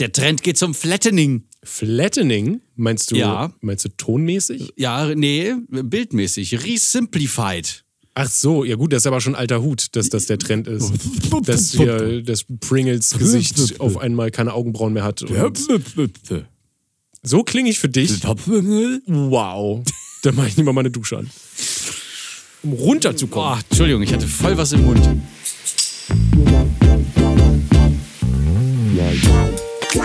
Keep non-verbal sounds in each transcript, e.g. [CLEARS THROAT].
Der Trend geht zum Flattening. Flattening, meinst du, Ja. meinst du tonmäßig? Ja, nee, bildmäßig. Resimplified. Ach so, ja gut, das ist aber schon alter Hut, dass das der Trend ist. dass hier das Pringles Gesicht auf einmal keine Augenbrauen mehr hat. So klinge ich für dich. Wow. Da mache ich nicht mal meine Dusche an. Um runterzukommen. Boah, Entschuldigung, ich hatte voll was im Mund. Ja,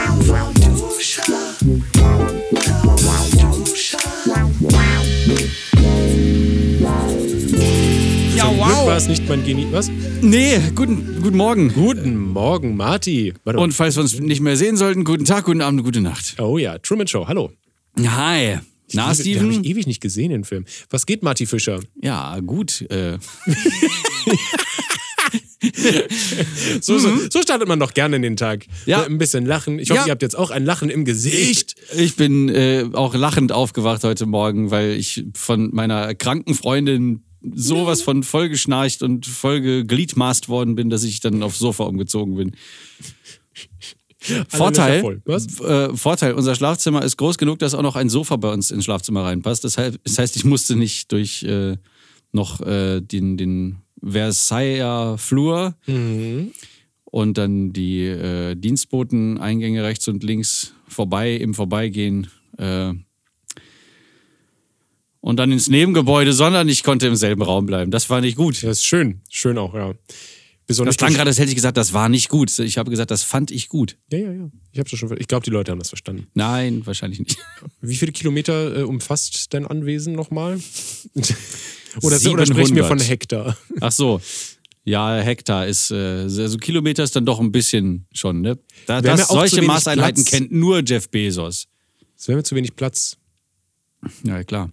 Glück war es nicht mein Genie. Was? Nee, guten, guten Morgen. Guten Morgen, Marty. Warte. Und falls wir uns nicht mehr sehen sollten, guten Tag, guten Abend, gute Nacht. oh ja, Truman Show, hallo. Hi. Na, Den habe ich Steven? ewig nicht gesehen, den Film. Was geht, Marty Fischer? Ja, gut. Äh, [LAUGHS] [LAUGHS] So, so, so startet man doch gerne in den Tag. Mhm. Ja. Ein bisschen lachen. Ich hoffe, Ja. ihr habt jetzt auch ein Lachen im Gesicht. ich bin äh, auch lachend aufgewacht heute Morgen, weil ich von meiner kranken Freundin sowas von vollgeschnarcht und voll gegliedmaßt worden bin, dass ich dann aufs Sofa umgezogen bin. Vorteil, äh, Vorteil, unser Schlafzimmer ist groß genug, dass auch noch ein Sofa bei uns ins Schlafzimmer reinpasst. Das heißt, das heißt ich musste nicht durch äh, noch äh, den, den Versailler Flur und dann die äh, Dienstboteneingänge rechts und links vorbei, im Vorbeigehen äh, und dann ins Nebengebäude, sondern ich konnte im selben Raum bleiben. Das war nicht gut. Das ist schön. Schön auch, ja. Besonders Das klang gerade, als hätte ich gesagt, das war nicht gut. Ich habe gesagt, das fand ich gut. Ja, ja, ja. Ich, schon, ich glaube, die Leute haben das verstanden. Nein, wahrscheinlich nicht. Wie viele Kilometer äh, umfasst dein Anwesen nochmal? [LAUGHS] oder, oder sprechen wir von 700. Hektar? Ach so. Ja, Hektar ist, äh, also Kilometer ist dann doch ein bisschen schon, ne? Da, das, solche Maßeinheiten Platz. kennt nur Jeff Bezos. Es wäre mir zu wenig Platz. Ja, klar.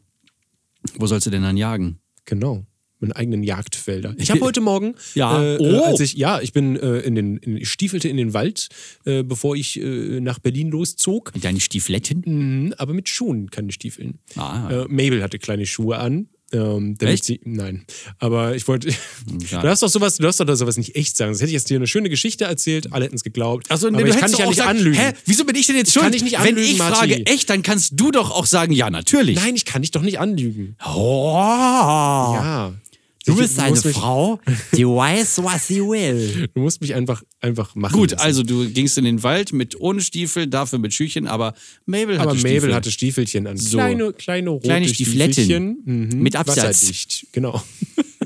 Wo sollst du denn dann jagen? Genau. Meine eigenen Jagdfelder. Ich habe [LAUGHS] heute Morgen, Ja. äh, Oh. äh, als ich, ja, ich bin äh, in den, in, ich stiefelte in den Wald, äh, bevor ich äh, nach Berlin loszog. Mit deinen Stiefletten? Mhm, aber mit Schuhen, keine Stiefeln. Ah. Äh, Mabel hatte kleine Schuhe an. Ähm, Echt? Sie, nein. Aber ich wollte. schade. du hast doch sowas, du darfst doch sowas nicht echt sagen. Sonst hätte ich jetzt dir eine schöne Geschichte erzählt, alle hätten es geglaubt. Also, aber ich kann dich ja nicht anlügen. Hä? Wieso bin ich denn jetzt Ich schuld? kann dich nicht Wenn anlügen, ich Marti. frage echt, dann kannst du doch auch sagen, ja, natürlich. Nein, ich kann dich doch nicht anlügen. Oh. Ja. Du Ich- bist eine Frau, die weiß, was sie will. [LAUGHS] Du musst mich einfach, einfach machen. Gut, lassen. also du gingst in den Wald mit ohne Stiefel, dafür mit Schüchen, aber Mabel hatte Aber Stiefel. Mabel hatte Stiefelchen an. So. Kleine, kleine rote Kleine. Stiefelchen. Mhm. Mit Absatz. Wasserdicht, genau.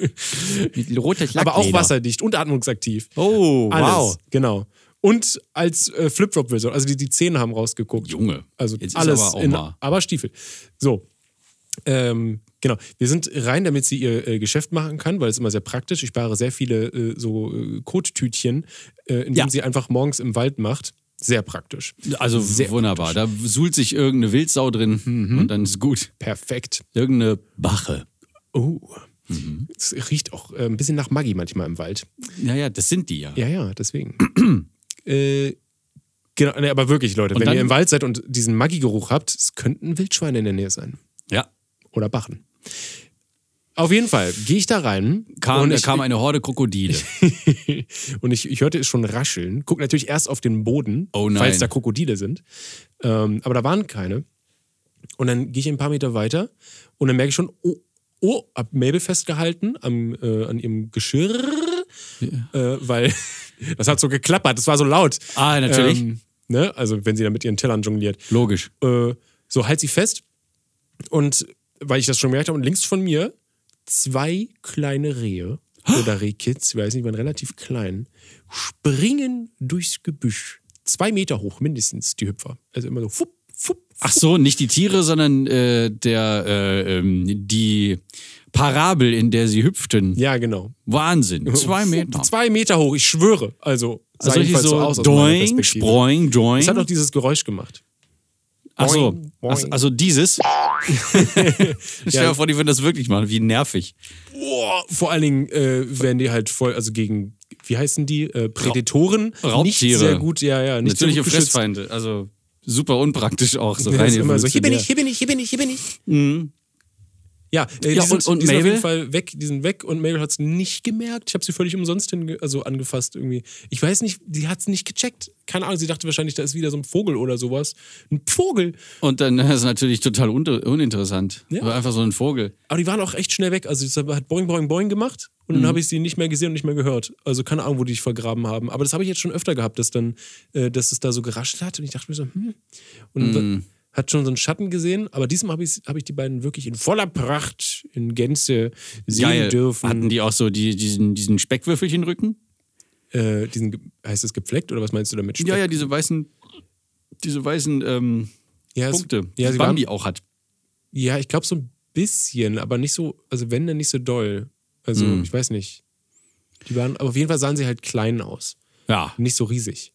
[LAUGHS] mit rotes [LAUGHS] Aber auch wasserdicht und atmungsaktiv. Oh, Alles, wow. genau. Und als äh, Flipflop-Version, also die, die Zähne haben rausgeguckt. Junge. Also Jetzt ist alles aber auch in, mal- aber Stiefel. So. Ähm, genau. Wir sind rein, damit sie ihr äh, Geschäft machen kann, weil es immer sehr praktisch. Ich spare sehr viele äh, so äh, Kottütchen, äh, in Ja. sie einfach morgens im Wald macht. Sehr praktisch. Also Sehr wunderbar. Da suhlt sich irgendeine Wildsau drin Mhm. und dann ist gut. Perfekt. Irgendeine Bache. Oh. Mhm. Es riecht auch äh, ein bisschen nach Maggi manchmal im Wald. Ja, ja, das sind die ja. Ja, ja, deswegen. [CLEARS THROAT] äh, genau, nee, aber wirklich, Leute, Und wenn ihr im Wald seid und diesen Maggi-Geruch habt, es könnten Wildschweine in der Nähe sein. Ja. Oder Bachen. Auf jeden Fall gehe ich da rein. Kam, und da ich, kam eine Horde Krokodile. [LAUGHS] und ich, ich hörte es schon rascheln. Guck natürlich erst auf den Boden, Oh falls da Krokodile sind. Ähm, aber da waren keine. Und dann gehe ich ein paar Meter weiter und dann merke ich schon, oh, oh hab Mabel festgehalten am, äh, an ihrem Geschirr, äh, weil [LAUGHS] das hat so geklappert, das war so laut. Ah, natürlich. Ähm, ne? Also wenn sie dann mit ihren Tellern jongliert. Logisch. Äh, so, halt sie fest. Und weil ich das schon gemerkt habe, und links von mir zwei kleine Rehe oder Rehkids, ich weiß nicht, waren relativ klein, springen durchs Gebüsch. Zwei Meter hoch mindestens, die Hüpfer. Also immer so, fupp, fupp, Ach so, nicht die Tiere, sondern äh, der, äh, ähm, die Parabel, in der sie hüpften. Ja, genau. Wahnsinn. [LAUGHS] Zwei Meter. Zwei Meter hoch, ich schwöre. Also, sah Also hier jedenfalls so, aus aus doing, sproing, joing. Es hat auch dieses Geräusch gemacht. Ach so, Boing, Ach, boing. also dieses. [LAUGHS] Stell dir vor, die würden das wirklich machen. Wie nervig. Boah, vor allen Dingen äh, werden die halt voll, also gegen, wie heißen die? Äh, Prädatoren. Raubtiere. Nicht sehr gut, ja, ja. Nicht Natürliche. Fressfeinde. Also super unpraktisch auch. So rein immer so, hier bin ich, hier bin ich, hier bin ich, hier bin ich. Ja, äh, Ja, die sind, und- und die sind auf jeden Fall weg. Die sind weg und Mabel hat es nicht gemerkt. Ich habe sie völlig umsonst hinge also angefasst irgendwie. Ich weiß nicht, die hat es nicht gecheckt. Keine Ahnung, sie dachte wahrscheinlich, da ist wieder so ein Vogel oder sowas. Ein Vogel. Und dann ist es natürlich total unter, uninteressant. Ja. War einfach so ein Vogel. Aber die waren auch echt schnell weg. Also es hat Boing, Boing, Boing gemacht und Mhm. dann habe ich sie nicht mehr gesehen und nicht mehr gehört. Also keine Ahnung, wo die sich vergraben haben. Aber das habe ich jetzt schon öfter gehabt, dass dann, äh, dass es da so geraschelt hat und ich dachte mir so, hm. Und Mhm. Hat schon so einen Schatten gesehen. Aber diesmal habe ich, hab ich die beiden wirklich in voller Pracht, in Gänze sehen Geil. dürfen. Hatten die auch so die, diesen, diesen Speckwürfelchenrücken? äh, diesen, heißt es gepfleckt oder was meinst du damit? Ja, ja, diese weißen, diese weißen ähm, ja, es- Punkte, Ja, die Bambi waren, auch hat. ja ich glaube so ein bisschen, aber nicht so, also wenn, dann nicht so doll. Also Mhm. ich weiß nicht. Die waren, aber auf jeden Fall sahen sie halt klein aus. Ja. Nicht so riesig.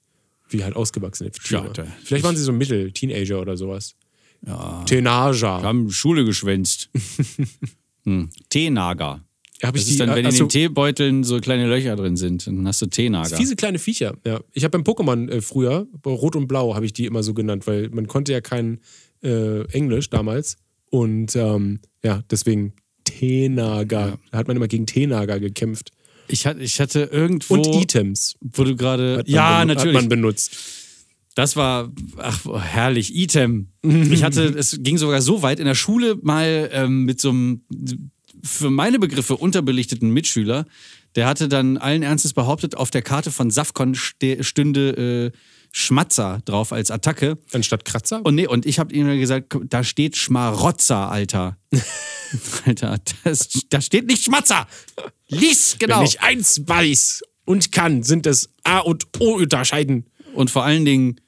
Wie halt ausgewachsene Tiere. Schade. Vielleicht waren sie so Mittel, Teenager oder sowas. ja. Teenager. Haben Schule geschwänzt. [LAUGHS] hm. Teenager. Ich Das ist dann, wenn in also, den Teebeuteln so kleine Löcher drin sind, dann hast du Teenager. Fiese kleine Viecher, ja. Ich habe beim Pokémon äh, früher, Rot und Blau habe ich die immer so genannt, weil man konnte ja kein äh, Englisch damals. Und ähm, ja, deswegen Teenager. Da hat man immer gegen Teenager gekämpft. Ich, hatte, ich hatte irgendwo, Und Items. wo du gerade, ja, benu- natürlich. Hat man benutzt. Das war, ach, oh, herrlich, Item. Ich hatte, [LAUGHS] es ging sogar so weit in der Schule mal ähm, mit so einem, für meine Begriffe, unterbelichteten Mitschüler. Der hatte dann allen Ernstes behauptet, auf der Karte von Safcon stünde äh, Schmatzer drauf als Attacke. Anstatt Kratzer? Und nee, und ich habe ihm gesagt, da steht Schmarotzer, Alter. [LAUGHS] Alter, das, da steht nicht Schmatzer. Lies, genau. Wenn ich eins weiß und kann, sind es A und O unterscheiden. Und vor allen Dingen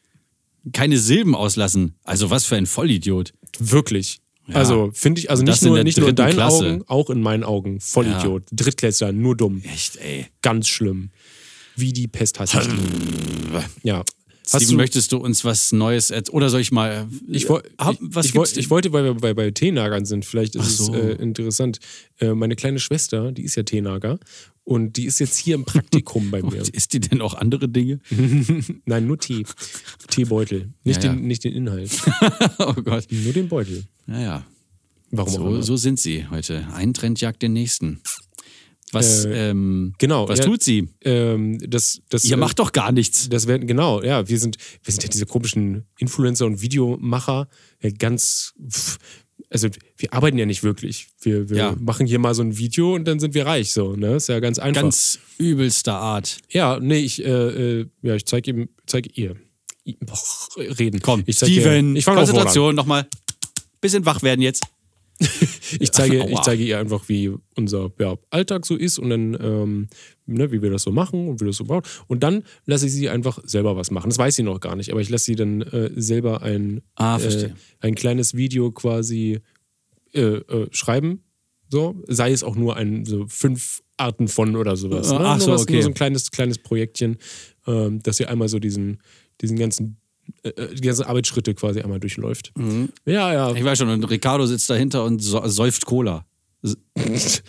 keine Silben auslassen. Also was für ein Vollidiot. Wirklich. Also finde ich, also nicht nur, nicht nur in deinen Klasse. Augen, auch in meinen Augen. Vollidiot. Drittklässler, nur dumm. Echt, ey. Ganz schlimm. Wie die Pest ich die. [LAUGHS] Ja. Hast Steven, möchtest du uns was Neues erzählen? Oder soll ich mal. ich, woll, Hab- ich, was ich, ich wollte, weil wir bei, bei Teenagern sind, vielleicht ist so. es äh, interessant. Äh, meine kleine Schwester, die ist ja Teenager und die ist jetzt hier im Praktikum bei [LAUGHS] mir. Ist die denn auch andere Dinge? [LAUGHS] Nein, nur Tee. Teebeutel. Nicht, Ja, ja. Den, nicht den Inhalt. [LAUGHS] oh Gott. Nur den Beutel. Naja. Warum auch So, immer. so sind sie heute. Ein Trend jagt den nächsten. Was, Äh, ähm, genau, was ja. tut sie? Ähm, das, das, Ihr äh, macht doch gar nichts. Das werden, genau, ja, wir sind, wir sind ja diese komischen Influencer und Videomacher, ja, ganz, pff, also wir arbeiten ja nicht wirklich. Wir, wir Ja. machen hier mal so ein Video und dann sind wir reich, so, ne? Ist ja ganz einfach. Ganz übelster Art. ja, nee, ich, äh, äh, ja, ich zeige ihm, zeige ihr. Boah, reden. Komm, ich zeig Steven, ihr, ich Konzentration nochmal. Bisschen wach werden jetzt. [LAUGHS] Ich zeige, [LAUGHS] ich zeige ihr einfach, wie unser ja, Alltag so ist und dann, ähm, ne, wie wir das so machen und wie das so baut. Und dann lasse ich sie einfach selber was machen. Das weiß sie noch gar nicht, aber ich lasse sie dann äh, selber ein, Ah, äh, ein kleines Video quasi äh, äh, schreiben. So, sei es auch nur ein so fünf Arten von oder sowas. Ne? Ach so, was, okay. nur so ein kleines, kleines Projektchen, ähm, dass sie einmal so diesen, diesen ganzen, die ganzen Arbeitsschritte quasi einmal durchläuft. Mhm. Ja, ja. Ich weiß schon, und Ricardo sitzt dahinter und so, säuft Cola. [LAUGHS] Was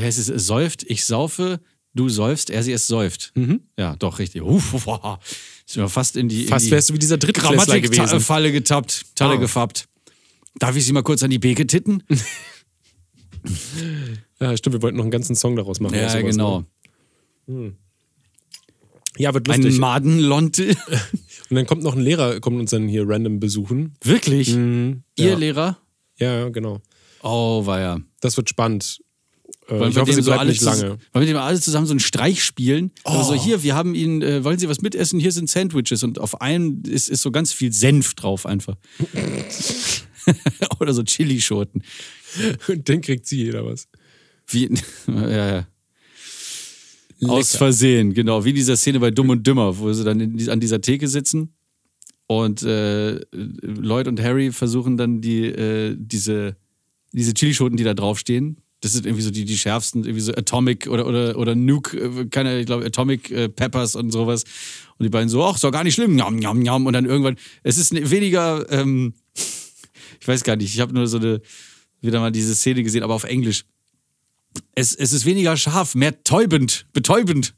heißt es? es Säuft, ich saufe, du säufst, er sie es säuft. Ja, doch, richtig. Uff, [LAUGHS] wow. Sind wir fast in die, Fast in die wärst du wie dieser Drittklässler gewesen. Grammatikfalle getappt, Talle Ah. gefappt. Darf ich sie mal kurz an die Beke titten? [LAUGHS] Ja, stimmt, wir wollten noch einen ganzen Song daraus machen. ja, genau. Ne? Ja, wird Ein lustig. Madenlonte. [LAUGHS] Und dann kommt noch ein Lehrer, kommt uns dann hier random besuchen. Wirklich? Ihr Mhm. ja. Lehrer? Ja, genau. Oh, war ja. Das wird spannend. Äh, Wollen ich hoffe, sie so bleibt nicht lange. Wollen wir dem alle zusammen so einen Streich spielen? Also Oh. so, hier, wir haben Ihnen, äh, wollen Sie was mitessen? Hier sind Sandwiches und auf einem ist, ist so ganz viel Senf drauf einfach. [LAUGHS] Oder so Chilischoten. [LAUGHS] Und den kriegt sie jeder was. Wie, ja, ja. Aus Versehen, genau. Wie in dieser Szene bei Dumm und Dümmer, wo sie dann in, an dieser Theke sitzen und äh, Lloyd und Harry versuchen dann die, äh, diese, diese Chilischoten, die da draufstehen. Das sind irgendwie so die, die schärfsten, irgendwie so Atomic oder, oder, oder Nuke, äh, keine, ich glaube, Atomic äh, Peppers und sowas. Und die beiden so, ach, ist doch gar nicht schlimm, njam, njam, njam. Und dann irgendwann, es ist ne- weniger, ähm, [LAUGHS] ich weiß gar nicht, ich habe nur so eine, wieder mal diese Szene gesehen, aber auf Englisch es, es ist weniger scharf, mehr täubend, betäubend.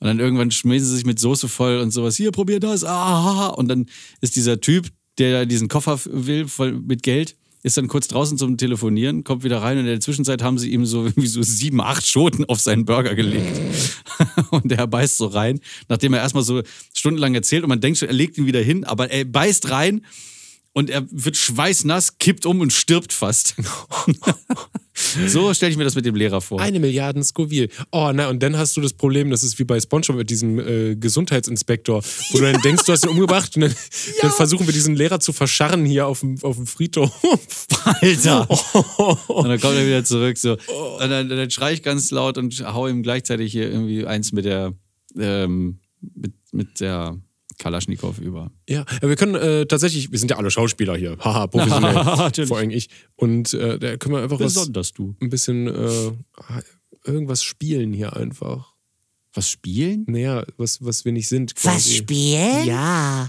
Und dann irgendwann schmieren sie sich mit Soße voll und sowas. Hier, probier das. Ah, und dann ist dieser Typ, der diesen Koffer will voll mit Geld, ist dann kurz draußen zum Telefonieren, kommt wieder rein und in der Zwischenzeit haben sie ihm so [LAUGHS] irgendwie so sieben, acht Schoten auf seinen Burger gelegt. [LAUGHS] und er beißt so rein, nachdem er erstmal so stundenlang erzählt und man denkt schon, er legt ihn wieder hin, aber er beißt rein und er wird schweißnass, kippt um und stirbt fast. [LAUGHS] so stelle ich mir das mit dem Lehrer vor. Eine Milliarde Scoville. Oh, na, und dann hast du das Problem, das ist wie bei Spongebob mit diesem äh, Gesundheitsinspektor, wo du dann denkst, du hast ihn umgebracht und dann, [LAUGHS] dann versuchen wir diesen Lehrer zu verscharren hier auf dem, auf dem Friedhof. Alter. [LAUGHS] Und dann kommt er wieder zurück so. Und dann, dann schrei ich ganz laut und hau ihm gleichzeitig hier irgendwie eins mit der ähm, mit, mit der Kalaschnikow über. Ja, ja, wir können äh, tatsächlich, wir sind ja alle Schauspieler hier, [LAUGHS] haha, professionell, [LAUGHS] vor allem ich. Und äh, da können wir einfach was, Besonders du. ein bisschen äh, irgendwas spielen hier einfach. Was spielen? Naja, was, was wir nicht sind. Was Quasi. spielen? Ja.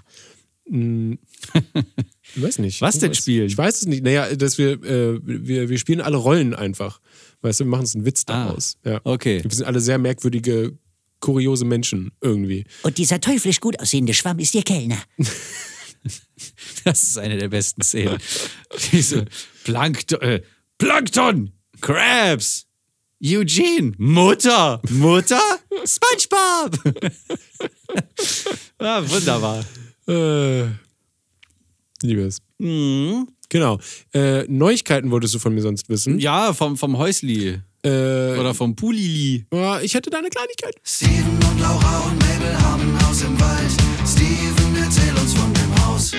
[LAUGHS] Ich weiß nicht. Was denn spielen? Ich weiß es nicht. Naja, dass wir, äh, wir, wir spielen alle Rollen einfach. Weißt du, wir machen uns einen Witz daraus. ja. Ah, okay. Wir sind alle sehr merkwürdige, kuriose Menschen irgendwie. Und dieser teuflisch gut aussehende Schwamm ist ihr Kellner. [LAUGHS] Das ist eine der besten Szenen. Diese Plankton, äh, Plankton, Crabs, Eugene, Mutter, Mutter, SpongeBob. [LAUGHS] ah, wunderbar. Äh, liebes. Mhm. Genau. Äh, Neuigkeiten wolltest du von mir sonst wissen. Ja, vom, vom Häusli Äh, oder vom Pulili. ja, ich hätte da eine Kleinigkeit. Steven und Laura und Mabel haben ein Haus im Wald. Steven, erzähl uns von dem Haus.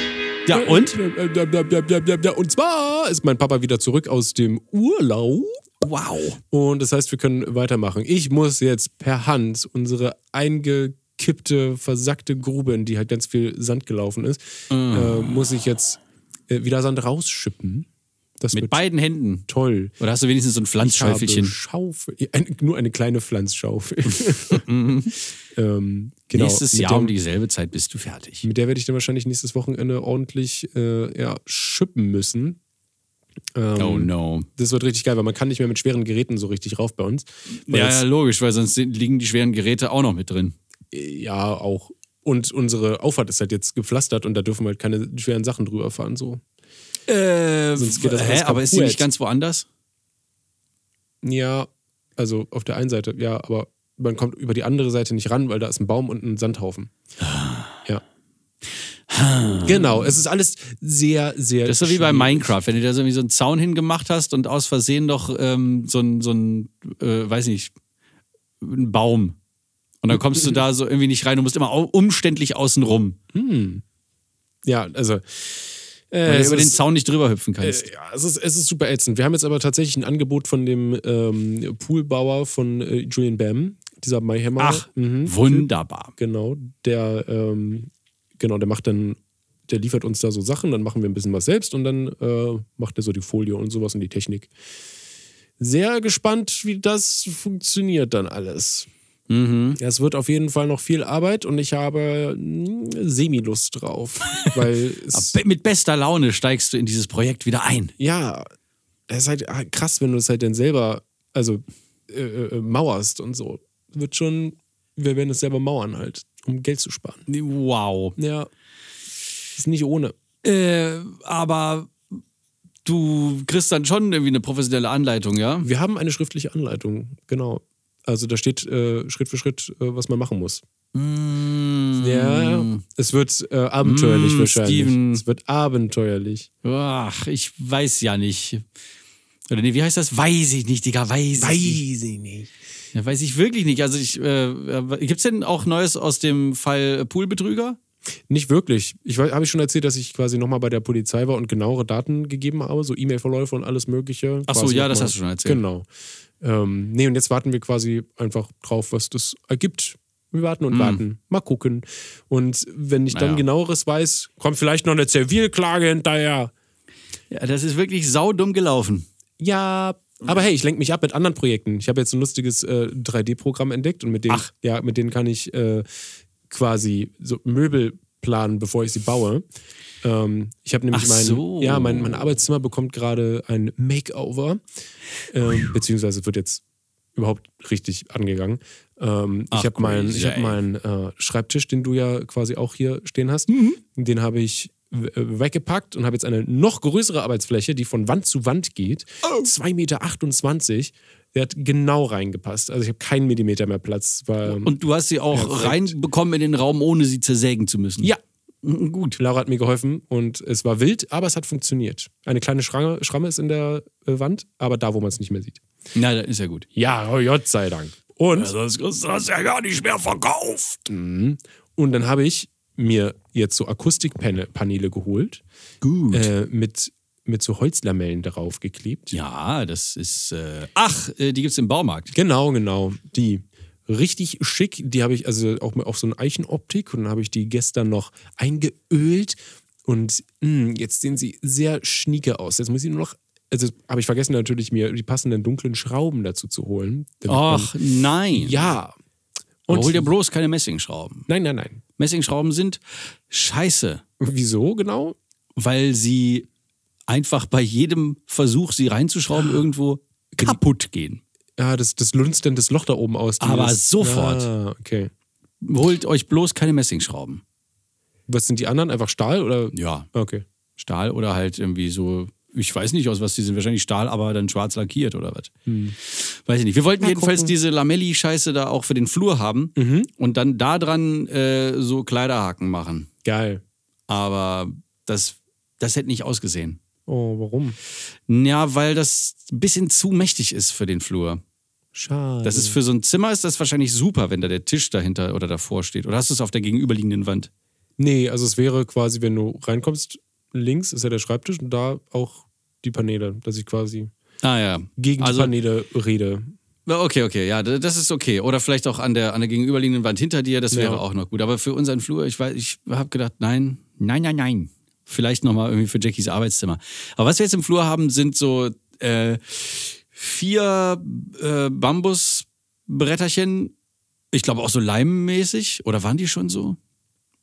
Ja, und? Ja, ja, ja, ja. Und zwar ist mein Papa wieder zurück aus dem Urlaub. Wow. Und das heißt, wir können weitermachen. Ich muss jetzt per Hand unsere eingekippte, versackte Grube, in die halt ganz viel Sand gelaufen ist, äh, muss ich jetzt äh, wieder Sand rausschippen. Das Mit beiden Händen. toll. Oder hast du wenigstens so ein Pflanzschäufelchen? Schaufel, ein, nur eine kleine Pflanzschaufel. [LAUGHS] [LAUGHS] ähm, genau. Nächstes Jahr um dem- dieselbe Zeit bist du fertig. Mit der werde ich dann wahrscheinlich nächstes Wochenende ordentlich äh, ja, schippen müssen. Ähm, Oh no. Das wird richtig geil, weil man kann nicht mehr mit schweren Geräten so richtig rauf bei uns. Ja, ja, logisch, weil sonst liegen die schweren Geräte auch noch mit drin. ja, auch. Und unsere Auffahrt ist halt jetzt gepflastert und da dürfen wir halt keine schweren Sachen drüber fahren. So. Äh, Sonst geht das alles hä, aber ist die nicht ganz woanders? Ja, also auf der einen Seite, ja, aber man kommt über die andere Seite nicht ran, weil da ist ein Baum und ein Sandhaufen. Ja. Genau, es ist alles sehr, sehr. Das ist so wie bei. Minecraft, wenn du da so irgendwie so einen Zaun hingemacht hast und aus Versehen doch ähm, so ein, so ein äh, weiß nicht, ein Baum. Und dann kommst du da so irgendwie nicht rein, du musst immer umständlich außen rum, Ja, also. Äh, weil du es über den Zaun nicht drüber hüpfen kannst. Äh, ja, es ist, es ist super ätzend. Wir haben jetzt aber tatsächlich ein Angebot von dem ähm, Poolbauer von äh, Julian Bam, dieser My Hammer. Ach, Mhm. wunderbar. Genau, der, ähm, genau, der macht dann, der liefert uns da so Sachen, dann machen wir ein bisschen was selbst und dann äh, macht er so die Folie und sowas und die Technik. Sehr gespannt, wie das funktioniert dann alles. Mhm. Es wird auf jeden Fall noch viel Arbeit und ich habe mm, Semi-Lust drauf. [LAUGHS] Weil Mit bester Laune steigst du in dieses Projekt wieder ein. ja, es ist halt ah, krass, wenn du es halt dann selber, also äh, äh, mauerst und so. Wird schon, wir werden es selber mauern halt, um Geld zu sparen. Wow. Ja, ist nicht ohne. Äh, aber du kriegst dann schon irgendwie eine professionelle Anleitung, ja? Wir haben eine schriftliche Anleitung, genau. Also da steht äh, Schritt für Schritt, äh, was man machen muss. Ja, es wird äh, abenteuerlich Mm, wahrscheinlich. Steven. Es wird abenteuerlich. Ach, ich weiß ja nicht. Oder nee, wie heißt das? Weiß ich nicht, Digga, weiß, ich nicht. ich nicht. Ja, weiß ich wirklich nicht. Also ich, äh, gibt's denn auch Neues aus dem Fall Poolbetrüger? Nicht wirklich. Ich habe ich schon erzählt, dass ich quasi nochmal bei der Polizei war und genauere Daten gegeben habe, so E-Mail-Verläufe und alles Mögliche. Ach so, ja, das mal- hast du schon erzählt. Genau. Ähm, nee, und jetzt warten wir quasi einfach drauf, was das ergibt. Wir warten und warten. Mal gucken. Und wenn ich dann Naja. genaueres weiß, kommt vielleicht noch eine Zivilklage hinterher. Ja, das ist wirklich saudumm gelaufen. Ja, aber hey, ich lenke mich ab mit anderen Projekten. Ich habe jetzt ein lustiges äh, 3D-Programm entdeckt und mit denen, Ach. ja, mit denen kann ich äh, quasi so Möbel planen, bevor ich sie baue. Ähm, ich habe nämlich Ach mein, so. ja, mein, mein Arbeitszimmer bekommt gerade ein Makeover, ähm, beziehungsweise wird jetzt überhaupt richtig angegangen. Ähm, Ach, ich habe meinen hab ey. meinen, äh, Schreibtisch, den du ja quasi auch hier stehen hast, den habe ich äh, weggepackt und habe jetzt eine noch größere Arbeitsfläche, die von Wand zu Wand geht. 2,28 Meter. Der hat genau reingepasst. Also ich habe keinen Millimeter mehr Platz. Und du hast sie auch Perfekt. reinbekommen in den Raum, ohne sie zersägen zu müssen. ja, Mhm, Gut. Laura hat mir geholfen und es war wild, aber es hat funktioniert. Eine kleine Schramme, Schramme ist in der äh, Wand, aber da, wo man es nicht mehr sieht. Na, das ist ja gut. Ja, oh, Gott sei Dank. Und, Sonst kriegst du das ja gar nicht mehr verkauft. und dann habe ich mir jetzt so Akustikpaneele geholt, Gut. äh, mit, mit so Holzlamellen darauf geklebt. Ja, das ist. Äh, ach, äh, die gibt's im Baumarkt. Genau, genau. Die richtig schick. Die habe ich also auch auf so eine Eichenoptik und dann habe ich die gestern noch eingeölt und mh, jetzt sehen sie sehr schnieke aus. Jetzt muss ich nur noch, also habe ich vergessen natürlich mir die passenden dunklen Schrauben dazu zu holen. damit man- Ach, nein. ja. Und Und hol dir bloß keine Messingschrauben. nein, nein, nein. Messingschrauben sind scheiße, Wieso genau? weil sie einfach bei jedem Versuch, sie reinzuschrauben, irgendwo kaputt gehen. Ja, das, das lunzt dann das Loch da oben aus. Aber dieses- sofort. Ah, okay. Holt euch bloß keine Messingschrauben. Was sind die anderen? Einfach Stahl oder? Ja, Okay. Stahl oder halt irgendwie so, ich weiß nicht, aus was die sind, wahrscheinlich Stahl, aber dann schwarz lackiert oder was. Weiß ich nicht. Wir wollten jedenfalls gucken. diese Lamelli-Scheiße da auch für den Flur haben und dann da dran äh, so Kleiderhaken machen. Geil. Aber das, das hätte nicht ausgesehen. Oh, warum? Ja, weil das ein bisschen zu mächtig ist für den Flur. Schade. Das ist für so ein Zimmer ist das wahrscheinlich super, wenn da der Tisch dahinter oder davor steht. Oder hast du es auf der gegenüberliegenden Wand? Nee, also es wäre quasi, wenn du reinkommst, links ist ja der Schreibtisch und da auch die Paneele, dass ich quasi Ah ja. gegen also, die Paneele rede. Okay, okay, ja, das ist okay. Oder vielleicht auch an der, an der gegenüberliegenden Wand hinter dir, das wäre Ja. auch noch gut. Aber für unseren Flur, ich weiß, ich habe gedacht, nein, nein, nein, nein. Vielleicht nochmal irgendwie für Jackies Arbeitszimmer. Aber was wir jetzt im Flur haben, sind so äh, vier äh, Bambusbretterchen. Ich glaube auch so leimmäßig. Oder waren die schon so?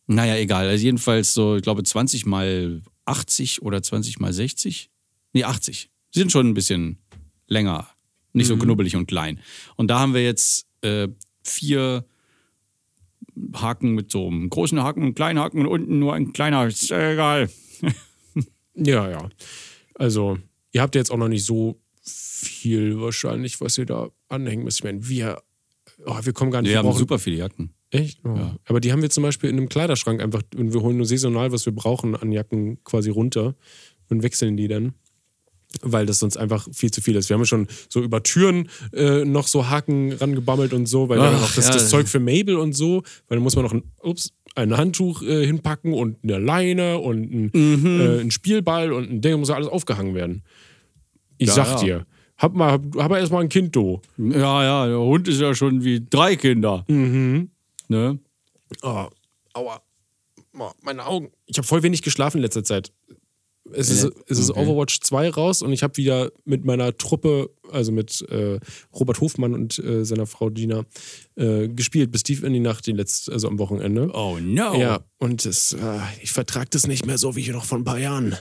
Naja, egal. Also jedenfalls so, ich glaube, 20 mal 80 oder 20 mal 60. Nee, 80. Sie sind schon ein bisschen länger. Nicht so knubbelig und klein. Und da haben wir jetzt äh, vier Haken mit so einem großen Haken, einem kleinen Haken und unten nur ein kleiner. Ist egal. [LAUGHS] Ja, ja. Also, ihr habt ja jetzt auch noch nicht so viel wahrscheinlich, was ihr da anhängen müsst. Ich meine, wir, oh, wir kommen gar nicht Wir haben brauchen- super viele Jacken. Echt? Oh. Aber die haben wir zum Beispiel in einem Kleiderschrank einfach und wir holen nur saisonal, was wir brauchen, an Jacken quasi runter und wechseln die dann. Weil das sonst einfach viel zu viel ist. Wir haben ja schon so über Türen äh, noch so Haken rangebammelt und so, weil Ach, noch das, ja. das Zeug für Mabel und so, weil da muss man noch ein, ups, ein Handtuch äh, hinpacken und eine Leine und ein, Mhm. äh, ein Spielball und ein Ding muss ja alles aufgehangen werden. Ich Ja, sag ja. dir, hab mal, hab, hab erst mal ein Kind, du. Ja, ja, der Hund ist ja schon wie drei Kinder. Mhm. Ne? Oh, aua. Oh, meine Augen. Ich habe voll wenig geschlafen in letzter Zeit. Es ist, Ja, es ist okay. Overwatch 2 raus und ich habe wieder mit meiner Truppe, also mit äh, Robert Hofmann und äh, seiner Frau Gina, äh, gespielt bis tief in die Nacht, die letzte, also am Wochenende. Oh no. Ja, und das, äh, ich vertrage das nicht mehr so wie noch vor ein paar Jahren.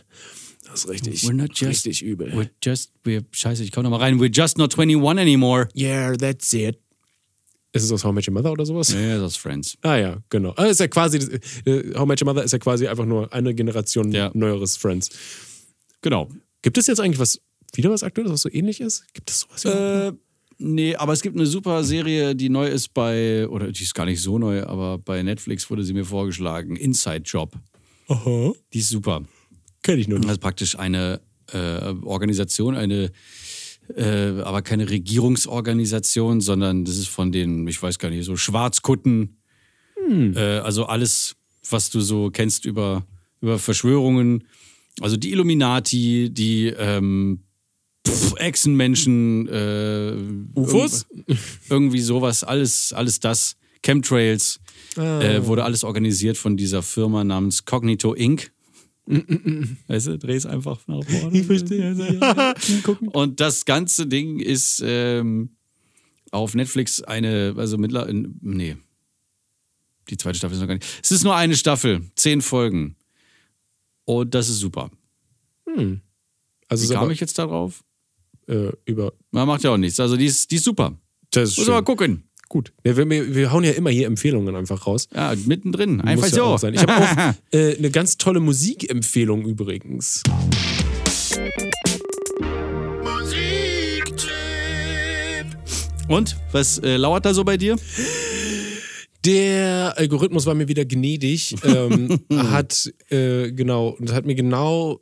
Das ist richtig, We're not just- richtig übel. We're just, we're, scheiße, ich komm noch mal rein. We're just not 21 anymore. yeah, that's it. Ist es aus How Met Your Mother oder sowas? Ja, das ist Friends. Ah ja, genau. Ah, ist ja quasi, äh, How Met Your Mother ist ja quasi einfach nur eine Generation Ja. neueres Friends. Genau. Gibt es jetzt eigentlich was, wieder was Aktuelles, was so ähnlich ist? Gibt es sowas? Äh, nee, aber es gibt eine super Serie, die neu ist bei, oder die ist gar nicht so neu, aber bei Netflix wurde sie mir vorgeschlagen. Inside Job. Aha. Die ist super. Kenn ich nur Das nicht. ist praktisch eine äh, Organisation, eine, äh, aber keine Regierungsorganisation, sondern das ist von den, ich weiß gar nicht, so Schwarzkutten. Äh, also alles, was du so kennst über, über Verschwörungen. Also die Illuminati, die ähm, pff, Echsenmenschen, äh, UFOs? irgend- Irgendwie sowas, alles, alles das. Chemtrails, äh, wurde alles organisiert von dieser Firma namens Cognito Inc. [LAUGHS] Weißt du, dreh's einfach nach vorne. Ich verstehe. [LAUGHS] Und das ganze Ding ist ähm, auf Netflix eine, also mittlerweile, nee, die zweite Staffel ist noch gar nicht. Es ist nur eine Staffel, zehn Folgen. Und das ist super. Also Wie kam aber, ich jetzt darauf? äh, über. Man macht ja auch nichts. Also die ist, die ist super. Das ist Muss schön. mal gucken. Gut. Wir, wir, wir hauen ja immer hier Empfehlungen einfach raus. Ja, mittendrin. Einfach ja so. sein. Ich habe auch [LAUGHS] äh, eine ganz tolle Musikempfehlung übrigens. Und was äh, lauert da so bei dir? Der Algorithmus war mir wieder gnädig, ähm, [LAUGHS] hat äh, genau und hat mir genau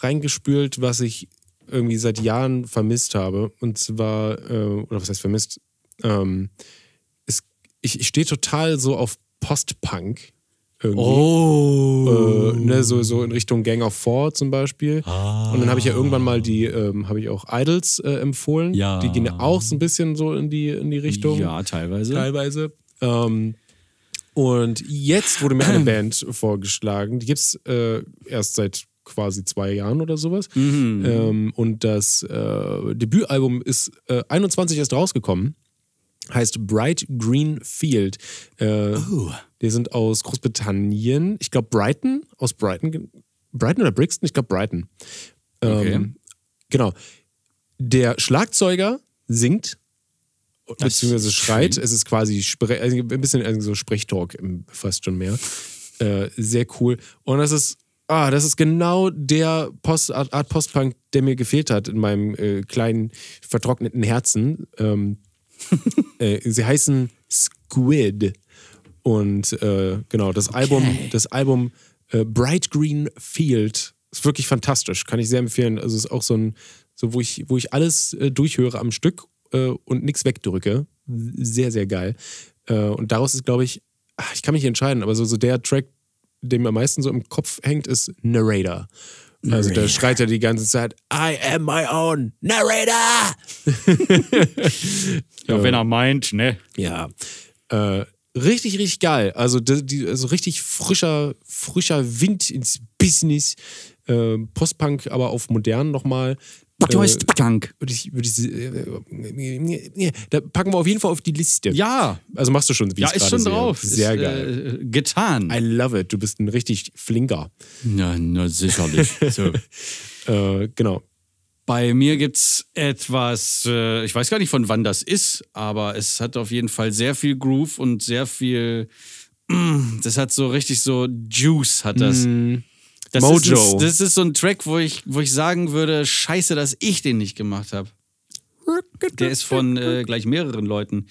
reingespült, was ich irgendwie seit Jahren vermisst habe. Und zwar, äh, oder was heißt vermisst? Ähm, es, ich ich stehe total so auf Post-Punk. Irgendwie. Oh. Äh, ne, so, so in Richtung Gang of Four zum Beispiel. Und dann habe ich ja irgendwann mal die, ähm, habe ich auch Idols äh, empfohlen. Ja. Die gehen ja auch so ein bisschen so in die, in die Richtung Ja, teilweise. teilweise. Ähm, und jetzt wurde mir eine [CLEARS THROAT] Band vorgeschlagen, die gibt es äh, erst seit quasi zwei Jahren oder sowas. Ähm, und das äh, Debütalbum ist äh, 21 erst rausgekommen. Heißt Bright Green Field. Äh, Die sind aus Großbritannien. Ich glaube Brighton. Aus Brighton. Brighton oder Brixton? Ich glaube Brighton. Okay. Ähm, genau. Der Schlagzeuger singt beziehungsweise schreit. Es ist quasi Spre also ein bisschen also so Sprechtalk fast schon mehr. Äh, sehr cool. Und das ist, ah, das ist genau der Post, Art, Art Postpunk, der mir gefehlt hat in meinem äh, kleinen vertrockneten Herzen. Ähm, [LAUGHS] äh, sie heißen Squid. Und äh, genau, das Album, das Album äh, Bright Green Field ist wirklich fantastisch. Kann ich sehr empfehlen. Also es ist auch so ein, so wo ich, wo ich alles äh, durchhöre am Stück äh, und nichts wegdrücke. Sehr, sehr geil. Äh, und daraus ist, glaube ich, ach, ich kann mich entscheiden, aber so, so der Track, der mir am meisten so im Kopf hängt, ist Narrator. Also da schreit er die ganze Zeit, I am my own narrator. [LAUGHS] Ja, wenn er meint, ne? Ja. Äh, richtig, richtig geil. Also, die, also richtig frischer, frischer Wind ins Business. Äh, Postpunk, aber auf modern nochmal. Du heißt Punk. Würde ich, würde ich, äh, da packen wir auf jeden Fall auf die Liste. Ja. Also machst du schon, wie Ja, ist schon sehe. drauf. Sehr ist, geil. Äh, getan. I love it. Du bist ein richtig flinker. Ja, na, sicherlich. so. [LAUGHS] Äh, genau. Bei mir gibt's etwas, äh, ich weiß gar nicht von wann das ist, aber es hat auf jeden Fall sehr viel Groove und sehr viel, mm, [CLEARS THROAT] das hat so richtig so Juice hat das. Das Mojo. Ist ein, das ist so ein Track, wo ich, wo ich sagen würde, scheiße, dass ich den nicht gemacht habe. Der ist von äh, gleich mehreren Leuten.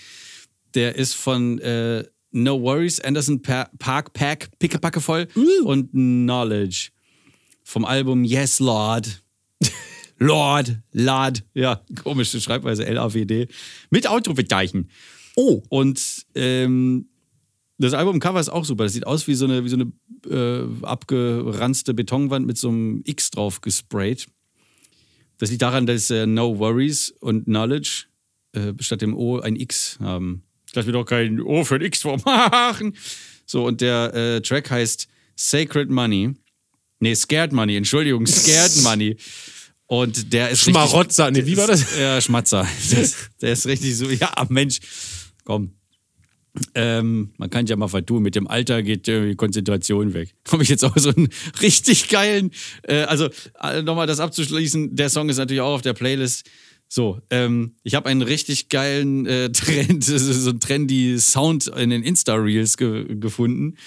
Der ist von äh, No Worries, Anderson pa Park Pack, Pickepacke voll und Knowledge. Vom Album Yes Lord. [LAUGHS] Lord, Lad, ja, komische Schreibweise, L-A-W-D. Mit Ausrufezeichen. Oh. Und ähm, das Albumcover ist auch super. Das sieht aus wie so eine, wie so eine äh, abgeranzte Betonwand mit so einem X drauf gesprayt. Das liegt daran, dass äh, No Worries und Knowledge äh, statt dem O ein X haben. Lass mir doch kein O für ein X vormachen. So, und der äh, Track heißt Sacred Money. Nee, Scared Money, Entschuldigung, Scared [LAUGHS] Money. Und der ist Schmarotzer. Nee, wie war das? Richtig, ja, Schmatzer. [LAUGHS] Ist, der ist richtig so, ja, Mensch, komm. Ähm, man kann ja mal vertun, mit dem Alter geht äh, die Konzentration weg. [LAUGHS] Habe ich jetzt auch so einen [LAUGHS] richtig geilen, äh, also äh, nochmal das abzuschließen, der Song ist natürlich auch auf der Playlist. So, ähm, ich habe einen richtig geilen äh, [LAUGHS] Trend, so einen trendy Sound in den Insta-Reels ge gefunden.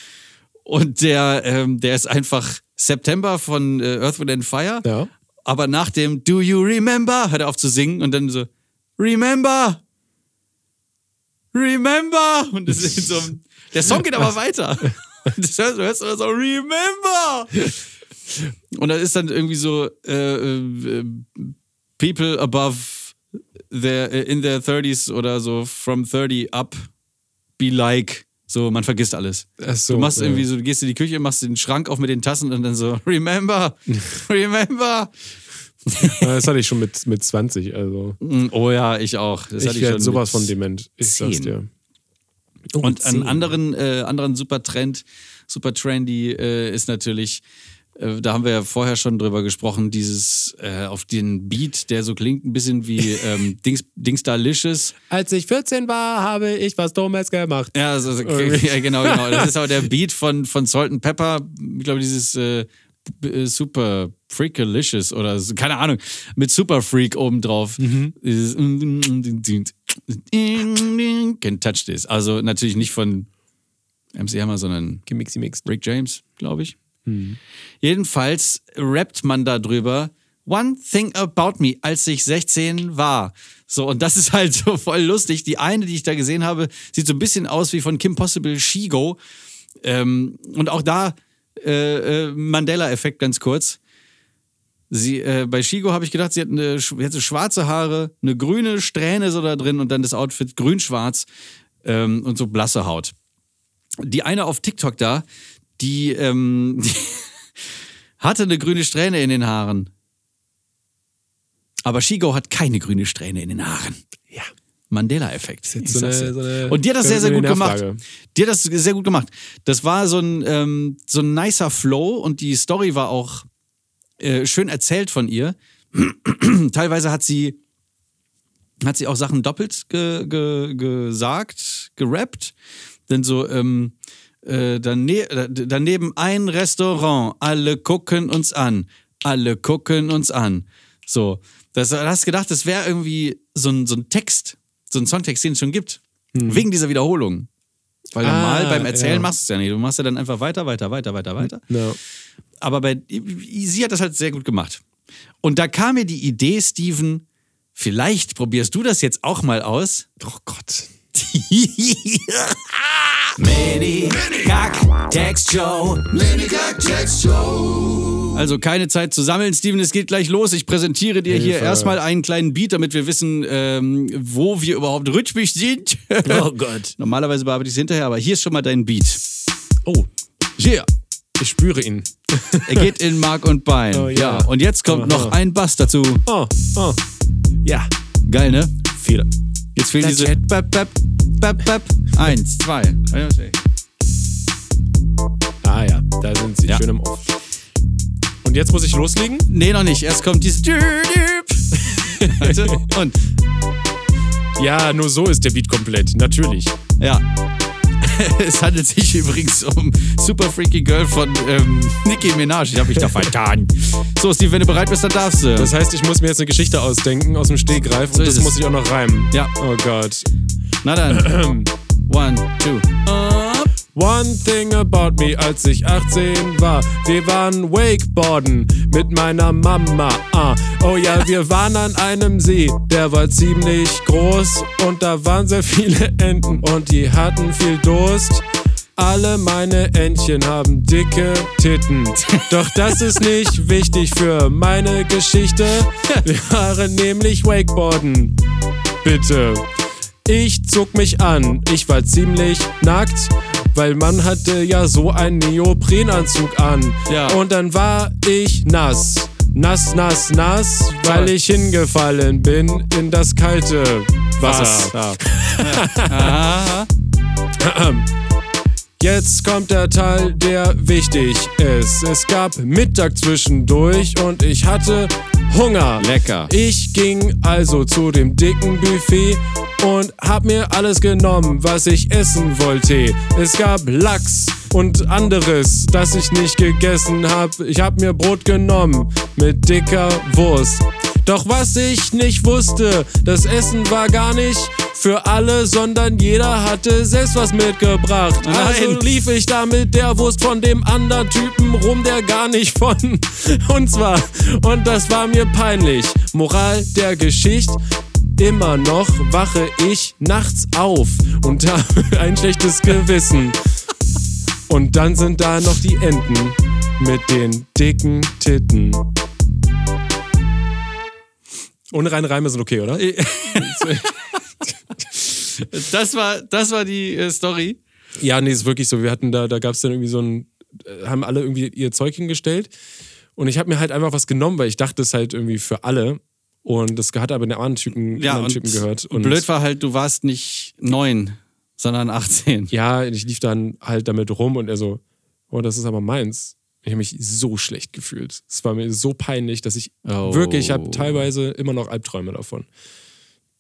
Und der, ähm, der ist einfach September von äh, Earth, Wind and Fire. Ja. Aber nach dem Do You Remember hört er auf zu singen und dann so Remember! Remember! Und das ist so, der Song geht aber [LAUGHS] weiter. Und das hörst, du hörst du so Remember! Und da ist dann irgendwie so äh, äh, People above their, in their 30s oder so from 30 up be like. So, man vergisst alles. So, du machst ja. irgendwie so, du gehst in die Küche, machst den Schrank auf mit den Tassen und dann so, remember, [LAUGHS] remember. [LAUGHS] Das hatte ich schon mit, mit 20. Also Mm, Oh ja, ich auch. Das ich werde sowas von dement. Ich sag's 10. dir. Und einen anderen, äh, anderen super Trend, super trendy äh, ist natürlich, äh, da haben wir ja vorher schon drüber gesprochen, dieses äh, auf den Beat, der so klingt ein bisschen wie [LAUGHS] ähm, Dings, Dingsdalicious. Als ich 14 war, habe ich was Dummes gemacht. Ja, also, ja, genau, genau. Das ist auch der [LAUGHS] Beat von, von Salt and Pepper. Ich glaube, dieses äh, Super Freakalicious oder keine Ahnung, mit Super Freak obendrauf. Dieses Can touch this. Also natürlich nicht von MC Hammer, sondern Gemixi Mixed. Rick James, glaube ich. Jedenfalls rappt man da drüber. One thing about me, als ich 16 war. So, und das ist halt so voll lustig. Die eine, die ich da gesehen habe, sieht so ein bisschen aus wie von Kim Possible Shigo. Ähm, und auch da äh, äh, Mandela-Effekt ganz kurz. Sie, äh, bei Shigo habe ich gedacht, sie hat, eine, so schwarze Haare, eine grüne Strähne so da drin und dann das Outfit grün-schwarz ähm, und so blasse Haut. Die eine auf TikTok da, die, ähm, [LAUGHS] die hatte eine grüne Strähne in den Haaren. Aber Shigo hat keine grüne Strähne in den Haaren. Mandela-Effekt. so dir. so Und die hat das sehr, sehr gut gemacht. Die hat das sehr gut gemacht. Das war so ein, ähm, so ein nicer Flow und die Story war auch äh, schön erzählt von ihr. [CLEARS THROAT] Teilweise hat sie, hat sie auch Sachen doppelt ge, ge, gesagt, gerappt. Denn so, ähm, äh, dane äh, daneben ein Restaurant, alle gucken uns an, alle gucken uns an. So, das, da hast gedacht, das wäre irgendwie so ein, so ein Text, so ein Songtext, den es schon gibt. Wegen dieser Wiederholung. Weil Ah, normal beim Erzählen ja. machst du es ja nicht. Du machst ja dann einfach weiter, weiter, weiter, weiter, weiter. Ja. Aber bei, sie hat das halt sehr gut gemacht. Und da kam mir die Idee, Steven, vielleicht probierst du das jetzt auch mal aus. Oh Gott. [LAUGHS] Mini Kack Text Show. Minicock Text Show. Also keine Zeit zu sammeln, Steven, es geht gleich los. Ich präsentiere dir hier Hilfe. erstmal einen kleinen Beat, damit wir wissen, ähm, wo wir überhaupt rhythmisch sind. [LAUGHS] Oh Gott. Normalerweise bearbeite ich es hinterher, aber hier ist schon mal dein Beat. Oh, Yeah. ich spüre ihn. [LAUGHS] Er geht in Mark und Bein. Oh, ja. ja. Und jetzt kommt Aha. noch ein Bass dazu. Oh, oh. Ja. Geil, ne? Viele. Jetzt fehlen diese. Bap, bap, bap, bap. Eins, zwei. Ah ja, da sind sie Ja. schön im Off. Und jetzt muss ich loslegen? Nee, noch nicht. Erst kommt dieses. Warte. [LAUGHS] Und. Ja, nur so ist der Beat komplett. Natürlich. Ja. [LAUGHS] Es handelt sich übrigens um Super Freaky Girl von ähm, Nicki Minaj. Ich habe mich da [LAUGHS] vertan. So, Steve, wenn du bereit bist, dann darfst du. Das heißt, ich muss mir jetzt eine Geschichte ausdenken aus dem Stegreif und So das ist es. muss ich auch noch reimen. Ja. Oh Gott. Na dann. [CLEARS THROAT] One, two. Up. One thing about me, als ich 18 war. Wir waren Wakeboarden mit meiner Mama. Ah, oh ja, wir waren an einem See, der war ziemlich groß und da waren sehr viele Enten und die hatten viel Durst. Alle meine Entchen haben dicke Titten. Doch das ist nicht wichtig für meine Geschichte. Wir waren nämlich Wakeboarden. Bitte. Ich zog mich an, ich war ziemlich nackt, weil man hatte ja so einen Neoprenanzug an. Ja. Und dann war ich nass. Nass, nass, nass, weil ich hingefallen bin in das kalte Wasser. [LAUGHS] Aha. Jetzt kommt der Teil, der wichtig ist. Es gab Mittag zwischendurch und ich hatte Hunger. Lecker. Ich ging also zu dem dicken Buffet und hab mir alles genommen, was ich essen wollte. Es gab Lachs und anderes, das ich nicht gegessen hab. Ich hab mir Brot genommen mit dicker Wurst. Doch was ich nicht wusste, das Essen war gar nicht für alle, sondern jeder hatte selbst was mitgebracht. Also Nein. lief ich da mit der Wurst von dem anderen Typen rum, der gar nicht von [LAUGHS] uns war. Und das war mir peinlich. Moral der Geschichte. Immer noch wache ich nachts auf und [LAUGHS] habe ein schlechtes Gewissen. Und dann sind da noch die Enten mit den dicken Titten. Ohne reine Reime sind okay, oder? [LAUGHS] Das war, das war die äh, Story. Ja, nee, ist wirklich so. Wir hatten da, da gab es dann irgendwie so ein, äh, haben alle irgendwie ihr Zeug hingestellt. Und ich habe mir halt einfach was genommen, weil ich dachte, es ist halt irgendwie für alle. Und das hat aber den anderen Typen, Ja, anderen Typen gehört. Und blöd war halt, du warst nicht neun, sondern 18. Ja, ich lief dann halt damit rum und er so, oh, das ist aber meins. Ich habe mich so schlecht gefühlt. Es war mir so peinlich, dass ich Oh. wirklich, ich habe teilweise immer noch Albträume davon.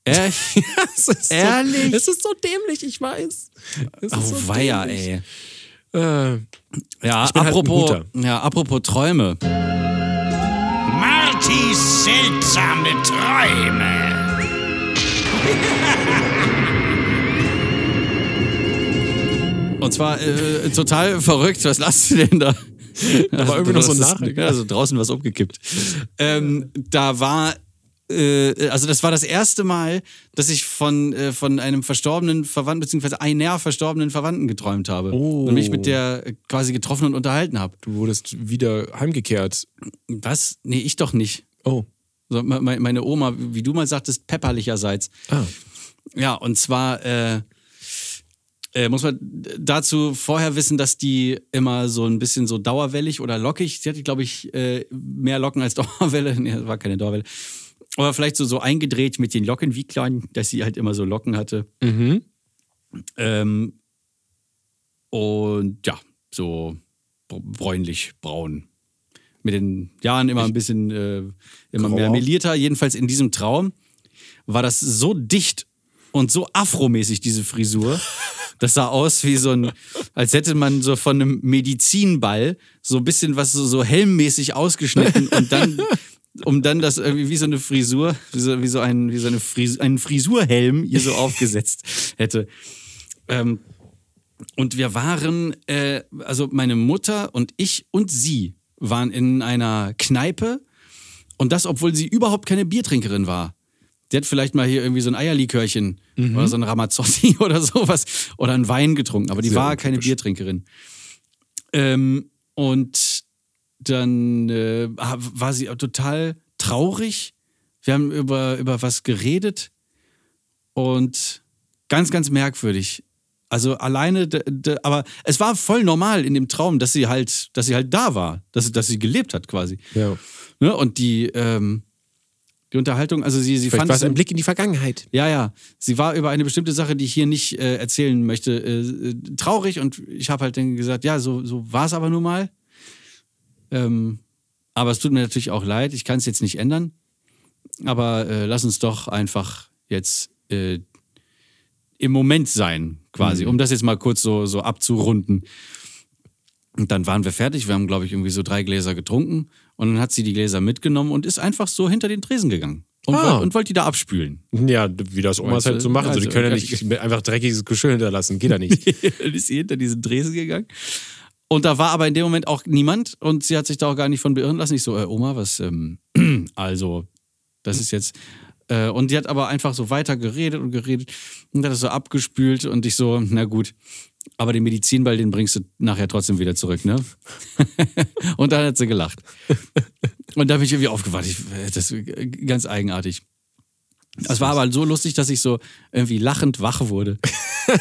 Echt? [LAUGHS] Es ist Ehrlich? So, es ist so dämlich, ich weiß. Es Oh, so weia, dämlich. ey. Äh, Ja, halt apropos, Guter. ja, apropos Träume. Martys seltsame Träume. Und zwar äh, total verrückt. Was lasst du denn da? Da war irgendwie noch so ein. Also draußen was umgekippt. Ähm, da war, äh, also das war das erste Mal, dass ich von, äh, von einem verstorbenen Verwandten, beziehungsweise einer verstorbenen Verwandten geträumt habe. Oh. Und mich mit der äh, quasi getroffen und unterhalten habe. Du wurdest wieder heimgekehrt. Was? Nee, ich doch nicht. Oh. So, me- me- meine Oma, wie du mal sagtest, pepperlicherseits. Ah. Ja, und zwar äh, äh, muss man dazu vorher wissen, dass die immer so ein bisschen so dauerwellig oder lockig, sie hatte, glaube ich, äh, mehr Locken als [LAUGHS] Dauerwelle. Nee, das war keine Dauerwelle. Aber vielleicht so, so eingedreht mit den Locken, wie klein, dass sie halt immer so Locken hatte. Mhm. Ähm, und ja, so br- bräunlich, braun. Mit den Jahren immer ein bisschen äh, immer mehr melierter. Jedenfalls in diesem Traum war das so dicht und so afromäßig, diese Frisur. [LAUGHS] Das sah aus wie so ein, als hätte man so von einem Medizinball so ein bisschen was so, so helmmäßig ausgeschnitten [LAUGHS] und dann, um dann das irgendwie wie so eine Frisur, wie so, wie so ein, wie so eine Fris einen Frisurhelm ihr so [LAUGHS] aufgesetzt hätte. Ähm, und wir waren, äh, also meine Mutter und ich und sie waren in einer Kneipe und das, obwohl sie überhaupt keine Biertrinkerin war. Die hat vielleicht mal hier irgendwie so ein Eierlikörchen oder so ein Ramazzotti [LAUGHS] oder sowas oder einen Wein getrunken, aber die Sehr war keine untypisch. Biertrinkerin. Ähm, und dann äh, war sie total traurig. Wir haben über, über was geredet und ganz, ganz merkwürdig. Also alleine, aber es war voll normal in dem Traum, dass sie halt, dass sie halt da war, dass, dass sie gelebt hat quasi. Ja. Ne? Und die, ähm, die Unterhaltung, also sie, sie Vielleicht fand war es ein Blick in die Vergangenheit. ja, ja. Sie war über eine bestimmte Sache, die ich hier nicht äh, erzählen möchte, äh, traurig und ich habe halt dann gesagt, ja, so, so war es aber nun mal. Ähm, aber es tut mir natürlich auch leid, ich kann es jetzt nicht ändern. Aber äh, lass uns doch einfach jetzt äh, im Moment sein, quasi, um das jetzt mal kurz so, so abzurunden. Und dann waren wir fertig. Wir haben, glaube ich, irgendwie so drei Gläser getrunken. Und dann hat sie die Gläser mitgenommen und ist einfach so hinter den Tresen gegangen. Und, Ah. wollte, die da abspülen. Ja, wie das Omas du? halt so machen. Also, die Also, können ja nicht ich- einfach dreckiges Geschirr hinterlassen. Geht ja nicht. [LAUGHS] dann ist sie hinter diesen Tresen gegangen. Und da war aber in dem Moment auch niemand und sie hat sich da auch gar nicht von beirren lassen. Ich so, äh, Oma, was, ähm, [CLEARS THROAT] also, das ist jetzt. Äh, und die hat aber einfach so weiter geredet und geredet und hat das so abgespült und ich so, na gut, aber den Medizinball, den bringst du nachher trotzdem wieder zurück, ne? [LAUGHS] und dann hat sie gelacht. Und da bin ich irgendwie aufgewacht. Ich, äh, das ist ganz eigenartig. Es war aber so lustig, dass ich so irgendwie lachend wach wurde. [LAUGHS]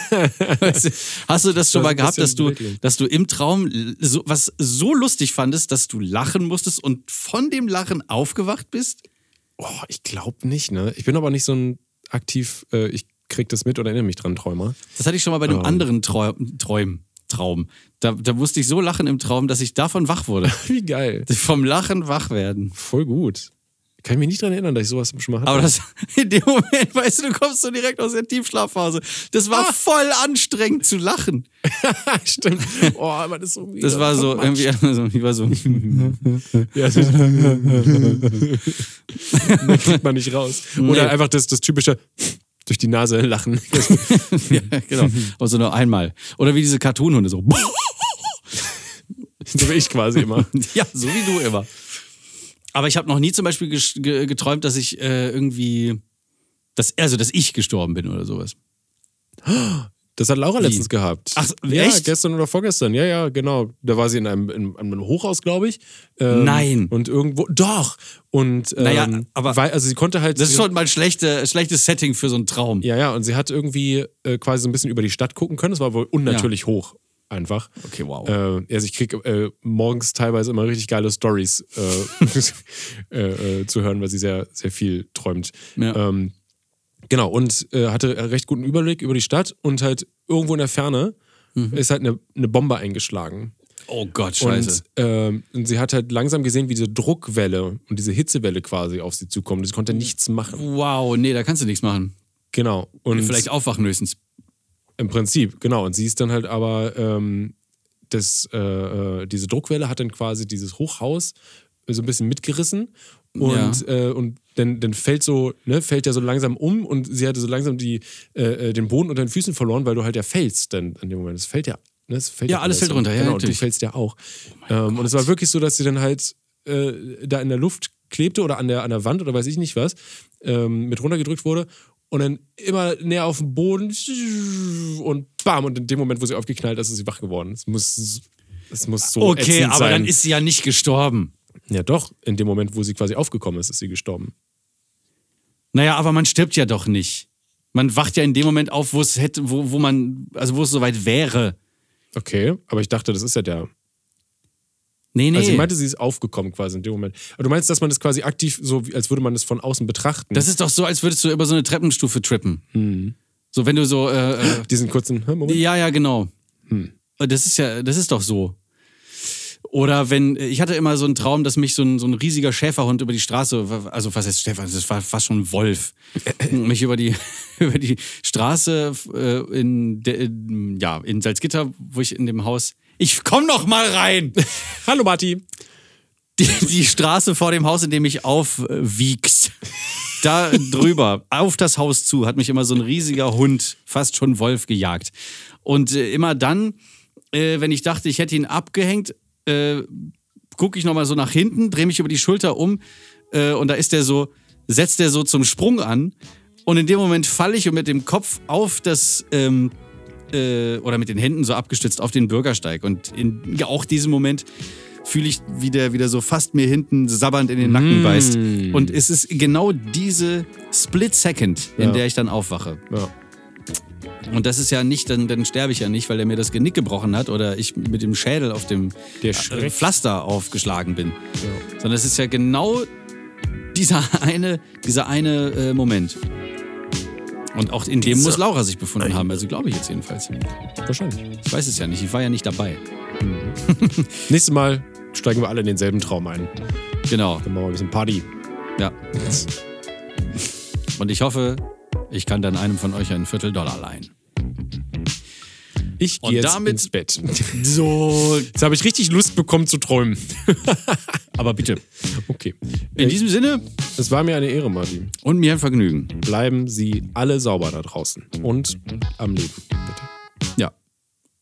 Hast du das schon Das mal gehabt, dass du, wirklich. dass du im Traum so, was so lustig fandest, dass du lachen musstest und von dem Lachen aufgewacht bist? Oh, ich glaube nicht, ne? Ich bin aber nicht so ein aktiv, äh, ich krieg das mit oder erinnere mich dran, Träumer. Das hatte ich schon mal bei einem Ähm. anderen Trau Träum, Traum. Da, da musste ich so lachen im Traum, dass ich davon wach wurde. [LAUGHS] Wie geil. Vom Lachen wach werden. Voll gut. Kann ich mich nicht dran erinnern, dass ich sowas schon mal hatte. Aber das, [LAUGHS] in dem Moment, weißt du, du kommst so direkt aus der Tiefschlafphase. Das war Ah. voll anstrengend zu lachen. [LAUGHS] Stimmt. Oh, aber das ist so Das war so irgendwie, [LAUGHS] also, ich war so, Ja, das das kriegt man nicht raus. Oder Nee. einfach das, das typische durch die Nase lachen. ja, genau. Aber so nur einmal. Oder wie diese Cartoonhunde so. so wie ich quasi immer. Ja, so wie du immer. Aber ich habe noch nie zum Beispiel geträumt, dass ich äh, irgendwie, dass, also dass ich gestorben bin oder sowas. Das hat Laura Wie? letztens gehabt. Ach, ja, echt? gestern oder vorgestern. Ja, ja, genau. Da war sie in einem, in einem Hochhaus, glaube ich. Ähm, Nein. Und irgendwo, doch. Und, ähm, Naja, aber- weil, also sie konnte halt. Das ist schon mal ein schlechte, schlechtes Setting für so einen Traum. Ja, ja, und sie hat irgendwie äh, quasi so ein bisschen über die Stadt gucken können. Es war wohl unnatürlich hoch, einfach. Okay, wow. Äh, also ich kriege äh, morgens teilweise immer richtig geile Stories äh, [LAUGHS] äh, äh, zu hören, weil sie sehr, sehr viel träumt. Ja. Ähm, genau, und äh, hatte einen recht guten Überblick über die Stadt und halt irgendwo in der Ferne Mhm. ist halt eine, eine Bombe eingeschlagen. oh Gott, scheiße. Und, ähm, und sie hat halt langsam gesehen, wie diese Druckwelle und diese Hitzewelle quasi auf sie zukommt. Sie konnte nichts machen. wow, nee, da kannst du nichts machen. Genau. Und Vielleicht aufwachen höchstens. Im Prinzip, genau. Und sie ist dann halt aber, ähm, das, äh, äh, diese Druckwelle hat dann quasi dieses Hochhaus so ein bisschen mitgerissen und, äh, und dann, dann fällt so, ne, fällt ja so langsam um und sie hatte so langsam die, äh, äh, den Boden unter den Füßen verloren, weil du halt ja fällst dann in dem Moment. Es fällt ja, ne, es fällt Ja, alles fällt runter, ja, genau, und du fällst ja auch. ähm, und es war wirklich so, dass sie dann halt äh, da in der Luft klebte oder an der, an der Wand oder weiß ich nicht was, ähm, mit runtergedrückt wurde und dann immer näher auf den Boden und bam, und in dem Moment, wo sie aufgeknallt ist, ist sie wach geworden. Es muss, es muss so Okay, aber sein. dann ist sie ja nicht gestorben. Ja, doch. In dem Moment, wo sie quasi aufgekommen ist, ist sie gestorben. Naja, aber man stirbt ja doch nicht. Man wacht ja in dem Moment auf, wo es hätte, wo, wo man, also wo es soweit wäre. Okay, aber ich dachte, das ist ja der. Nee, nee. Also ich meinte, sie ist aufgekommen quasi in dem Moment. Aber du meinst, dass man das quasi aktiv, so als würde man das von außen betrachten? das ist doch so, als würdest du über so eine Treppenstufe trippen. So, wenn du so, äh, äh, [GASPS] diesen kurzen Moment. ja, ja, genau. Das ist ja, das ist doch so. Oder wenn, ich hatte immer so einen Traum, dass mich so ein, so ein riesiger Schäferhund über die Straße, also was heißt Schäfer, das war fast schon ein Wolf, [LAUGHS] mich über die, [LAUGHS] über die Straße äh, in, der, in, ja, in Salzgitter, wo ich in dem Haus, ich komm noch mal rein! [LAUGHS] Hallo Marti. die, die Straße vor dem Haus, in dem ich aufwiegst. Da drüber, auf das Haus zu, hat mich immer so ein riesiger Hund, fast schon Wolf, gejagt. Und äh, immer dann, äh, wenn ich dachte, ich hätte ihn abgehängt, äh, gucke ich nochmal so nach hinten, drehe mich über die Schulter um äh, und da ist der so, setzt der so zum Sprung an. Und in dem Moment falle ich mit dem Kopf auf das, ähm, äh, oder mit den Händen so abgestützt auf den Bürgersteig. Und in ja, auch diesem Moment fühle ich, wie der wieder so fast mir hinten sabbernd in den Nacken beißt. Und es ist genau diese Split Second, in Ja. der ich dann aufwache. Ja. Und das ist ja nicht, dann, dann sterbe ich ja nicht, weil er mir das Genick gebrochen hat oder ich mit dem Schädel auf dem Der äh. Pflaster aufgeschlagen bin. Sondern es ist ja genau dieser [LAUGHS] eine, dieser eine äh, Moment. Und auch in dem muss Laura sich befunden haben, also glaube ich jetzt jedenfalls. Wahrscheinlich. Ich weiß es ja nicht, ich war ja nicht dabei. [LAUGHS] Nächstes Mal steigen wir alle in denselben Traum ein. Genau, Dann machen wir ein bisschen Party. ja. Und ich hoffe, ich kann dann einem von euch einen Vierteldollar leihen. Ich gehe jetzt damit- ins Bett. [LAUGHS] So, Jetzt habe ich richtig Lust bekommen zu träumen. [LAUGHS] aber bitte. Okay. In diesem Sinne Es war mir eine Ehre, Martin. und mir ein Vergnügen. Bleiben Sie alle sauber da draußen und am Leben, bitte. Ja.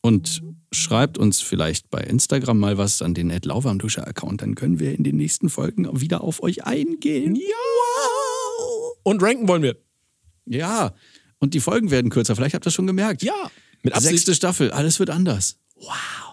Und schreibt uns vielleicht bei Instagram mal was an den Ed Lauwarmduscher-Account, dann können wir in den nächsten Folgen wieder auf euch eingehen. Ja! Und ranken wollen wir. Ja. Und die Folgen werden kürzer, vielleicht habt ihr es schon gemerkt. Ja. Mit Absicht. Sechste Staffel, alles wird anders. Wow.